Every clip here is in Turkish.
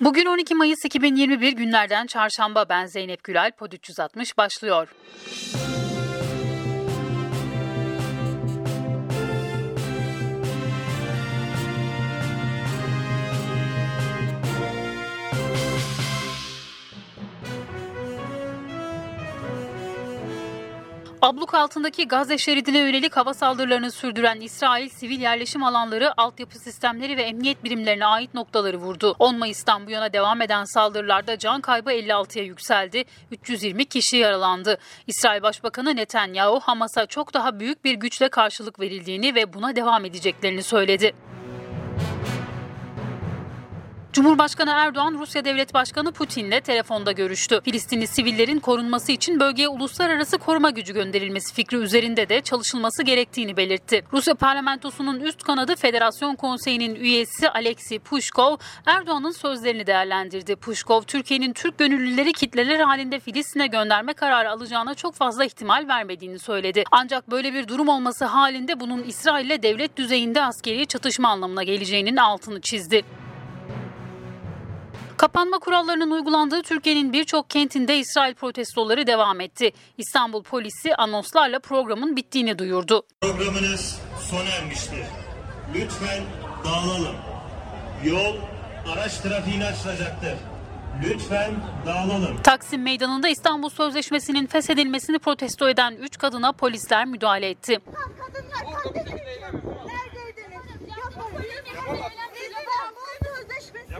Bugün 12 Mayıs 2021 günlerden çarşamba ben Zeynep Gülal Pod 360 başlıyor. Abluk altındaki Gazze şeridine yönelik hava saldırılarını sürdüren İsrail sivil yerleşim alanları, altyapı sistemleri ve emniyet birimlerine ait noktaları vurdu. 10 Mayıs'tan bu yana devam eden saldırılarda can kaybı 56'ya yükseldi. 320 kişi yaralandı. İsrail Başbakanı Netanyahu Hamas'a çok daha büyük bir güçle karşılık verildiğini ve buna devam edeceklerini söyledi. Cumhurbaşkanı Erdoğan, Rusya Devlet Başkanı Putin'le telefonda görüştü. Filistinli sivillerin korunması için bölgeye uluslararası koruma gücü gönderilmesi fikri üzerinde de çalışılması gerektiğini belirtti. Rusya parlamentosunun üst kanadı Federasyon Konseyi'nin üyesi Alexey Pushkov, Erdoğan'ın sözlerini değerlendirdi. Pushkov, Türkiye'nin Türk gönüllüleri kitleler halinde Filistin'e gönderme kararı alacağına çok fazla ihtimal vermediğini söyledi. Ancak böyle bir durum olması halinde bunun İsrail ile devlet düzeyinde askeri çatışma anlamına geleceğinin altını çizdi. Kapanma kurallarının uygulandığı Türkiye'nin birçok kentinde İsrail protestoları devam etti. İstanbul polisi anonslarla programın bittiğini duyurdu. Programınız sona ermiştir. Lütfen dağılalım. Yol araç trafiğine açılacaktır. Lütfen dağılalım. Taksim Meydanı'nda İstanbul Sözleşmesi'nin feshedilmesini protesto eden 3 kadına polisler müdahale etti. Kadınlar katledildi. Neredeydiniz? Yapmayın.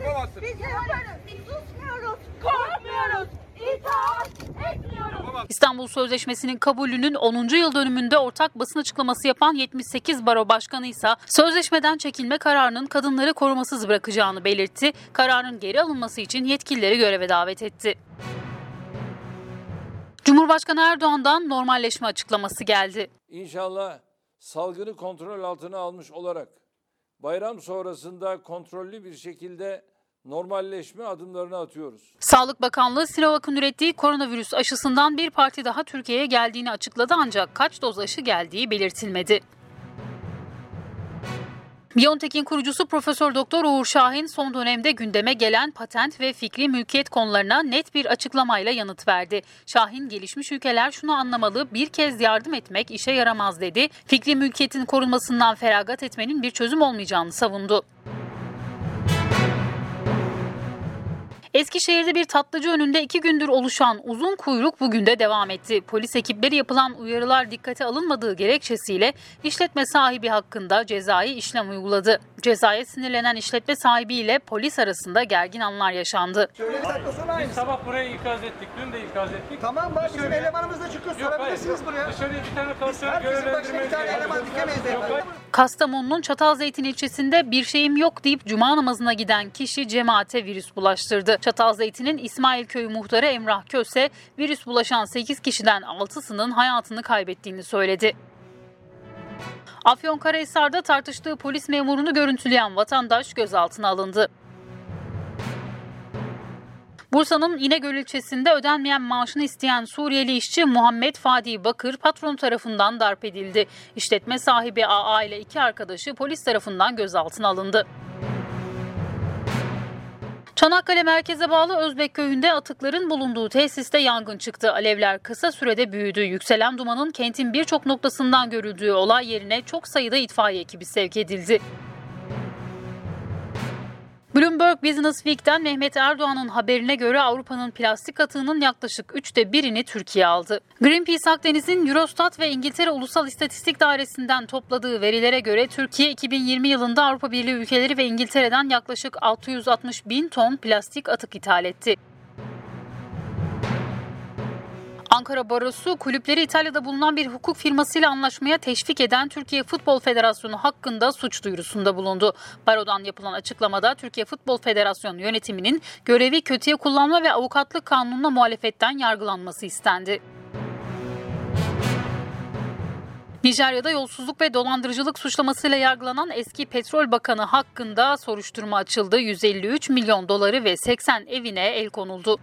Yapamazsınız. Biz yaparız. Susmuyoruz. Korkmuyoruz. İtaat etmiyoruz. İstanbul Sözleşmesi'nin kabulünün 10. yıl dönümünde ortak basın açıklaması yapan 78 baro başkanı ise sözleşmeden çekilme kararının kadınları korumasız bırakacağını belirtti. Kararın geri alınması için yetkilileri göreve davet etti. Cumhurbaşkanı Erdoğan'dan normalleşme açıklaması geldi. İnşallah salgını kontrol altına almış olarak bayram sonrasında kontrollü bir şekilde normalleşme adımlarını atıyoruz. Sağlık Bakanlığı Sinovac'ın ürettiği koronavirüs aşısından bir parti daha Türkiye'ye geldiğini açıkladı ancak kaç doz aşı geldiği belirtilmedi. Biontech'in kurucusu Profesör Doktor Uğur Şahin son dönemde gündeme gelen patent ve fikri mülkiyet konularına net bir açıklamayla yanıt verdi. Şahin gelişmiş ülkeler şunu anlamalı bir kez yardım etmek işe yaramaz dedi. Fikri mülkiyetin korunmasından feragat etmenin bir çözüm olmayacağını savundu. Eskişehir'de bir tatlıcı önünde iki gündür oluşan uzun kuyruk bugün de devam etti. Polis ekipleri yapılan uyarılar dikkate alınmadığı gerekçesiyle işletme sahibi hakkında cezai işlem uyguladı. Cezaya sinirlenen işletme sahibiyle polis arasında gergin anlar yaşandı. Şöyle bir dakika sonra aynısı. Sabah burayı ikaz ettik, dün de ikaz ettik. Tamam bak bizim elemanımız da çıkıyor Yok hayır, sorabilirsiniz buraya. dışarıya bir tane Biz personel herkesin başına bir tane eleman dikemeyiz Yok hayır. efendim. Kastamonu'nun Çatalzeytin ilçesinde bir şeyim yok deyip cuma namazına giden kişi cemaate virüs bulaştırdı. Çatalzeytin'in İsmail Köyü muhtarı Emrah Köse, virüs bulaşan 8 kişiden 6'sının hayatını kaybettiğini söyledi. Afyonkarahisar'da tartıştığı polis memurunu görüntüleyen vatandaş gözaltına alındı. Bursa'nın İnegöl ilçesinde ödenmeyen maaşını isteyen Suriyeli işçi Muhammed Fadi Bakır patron tarafından darp edildi. İşletme sahibi AA ile iki arkadaşı polis tarafından gözaltına alındı. Çanakkale merkeze bağlı Özbek köyünde atıkların bulunduğu tesiste yangın çıktı. Alevler kısa sürede büyüdü. Yükselen dumanın kentin birçok noktasından görüldüğü olay yerine çok sayıda itfaiye ekibi sevk edildi. Bloomberg Business Week'ten Mehmet Erdoğan'ın haberine göre Avrupa'nın plastik atığının yaklaşık üçte birini Türkiye aldı. Greenpeace Akdeniz'in Eurostat ve İngiltere Ulusal İstatistik Dairesi'nden topladığı verilere göre Türkiye 2020 yılında Avrupa Birliği ülkeleri ve İngiltere'den yaklaşık 660 bin ton plastik atık ithal etti. Ankara Barosu kulüpleri İtalya'da bulunan bir hukuk firmasıyla anlaşmaya teşvik eden Türkiye Futbol Federasyonu hakkında suç duyurusunda bulundu. Barodan yapılan açıklamada Türkiye Futbol Federasyonu yönetiminin görevi kötüye kullanma ve avukatlık kanununa muhalefetten yargılanması istendi. Nijerya'da yolsuzluk ve dolandırıcılık suçlamasıyla yargılanan eski petrol bakanı hakkında soruşturma açıldı. 153 milyon doları ve 80 evine el konuldu.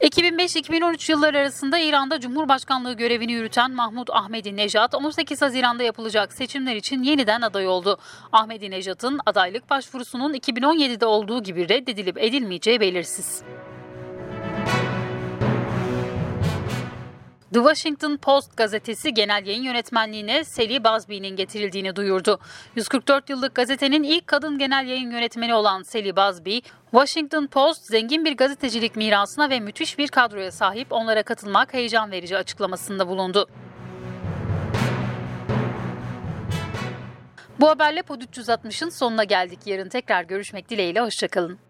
2005-2013 yılları arasında İran'da Cumhurbaşkanlığı görevini yürüten Mahmut Ahmedi Nejat 18 Haziran'da yapılacak seçimler için yeniden aday oldu. Ahmedi Nejat'ın adaylık başvurusunun 2017'de olduğu gibi reddedilip edilmeyeceği belirsiz. The Washington Post gazetesi genel yayın yönetmenliğine Sally Busby'nin getirildiğini duyurdu. 144 yıllık gazetenin ilk kadın genel yayın yönetmeni olan Sally Busby, Washington Post zengin bir gazetecilik mirasına ve müthiş bir kadroya sahip onlara katılmak heyecan verici açıklamasında bulundu. Bu haberle Pod 360'ın sonuna geldik. Yarın tekrar görüşmek dileğiyle, hoşçakalın.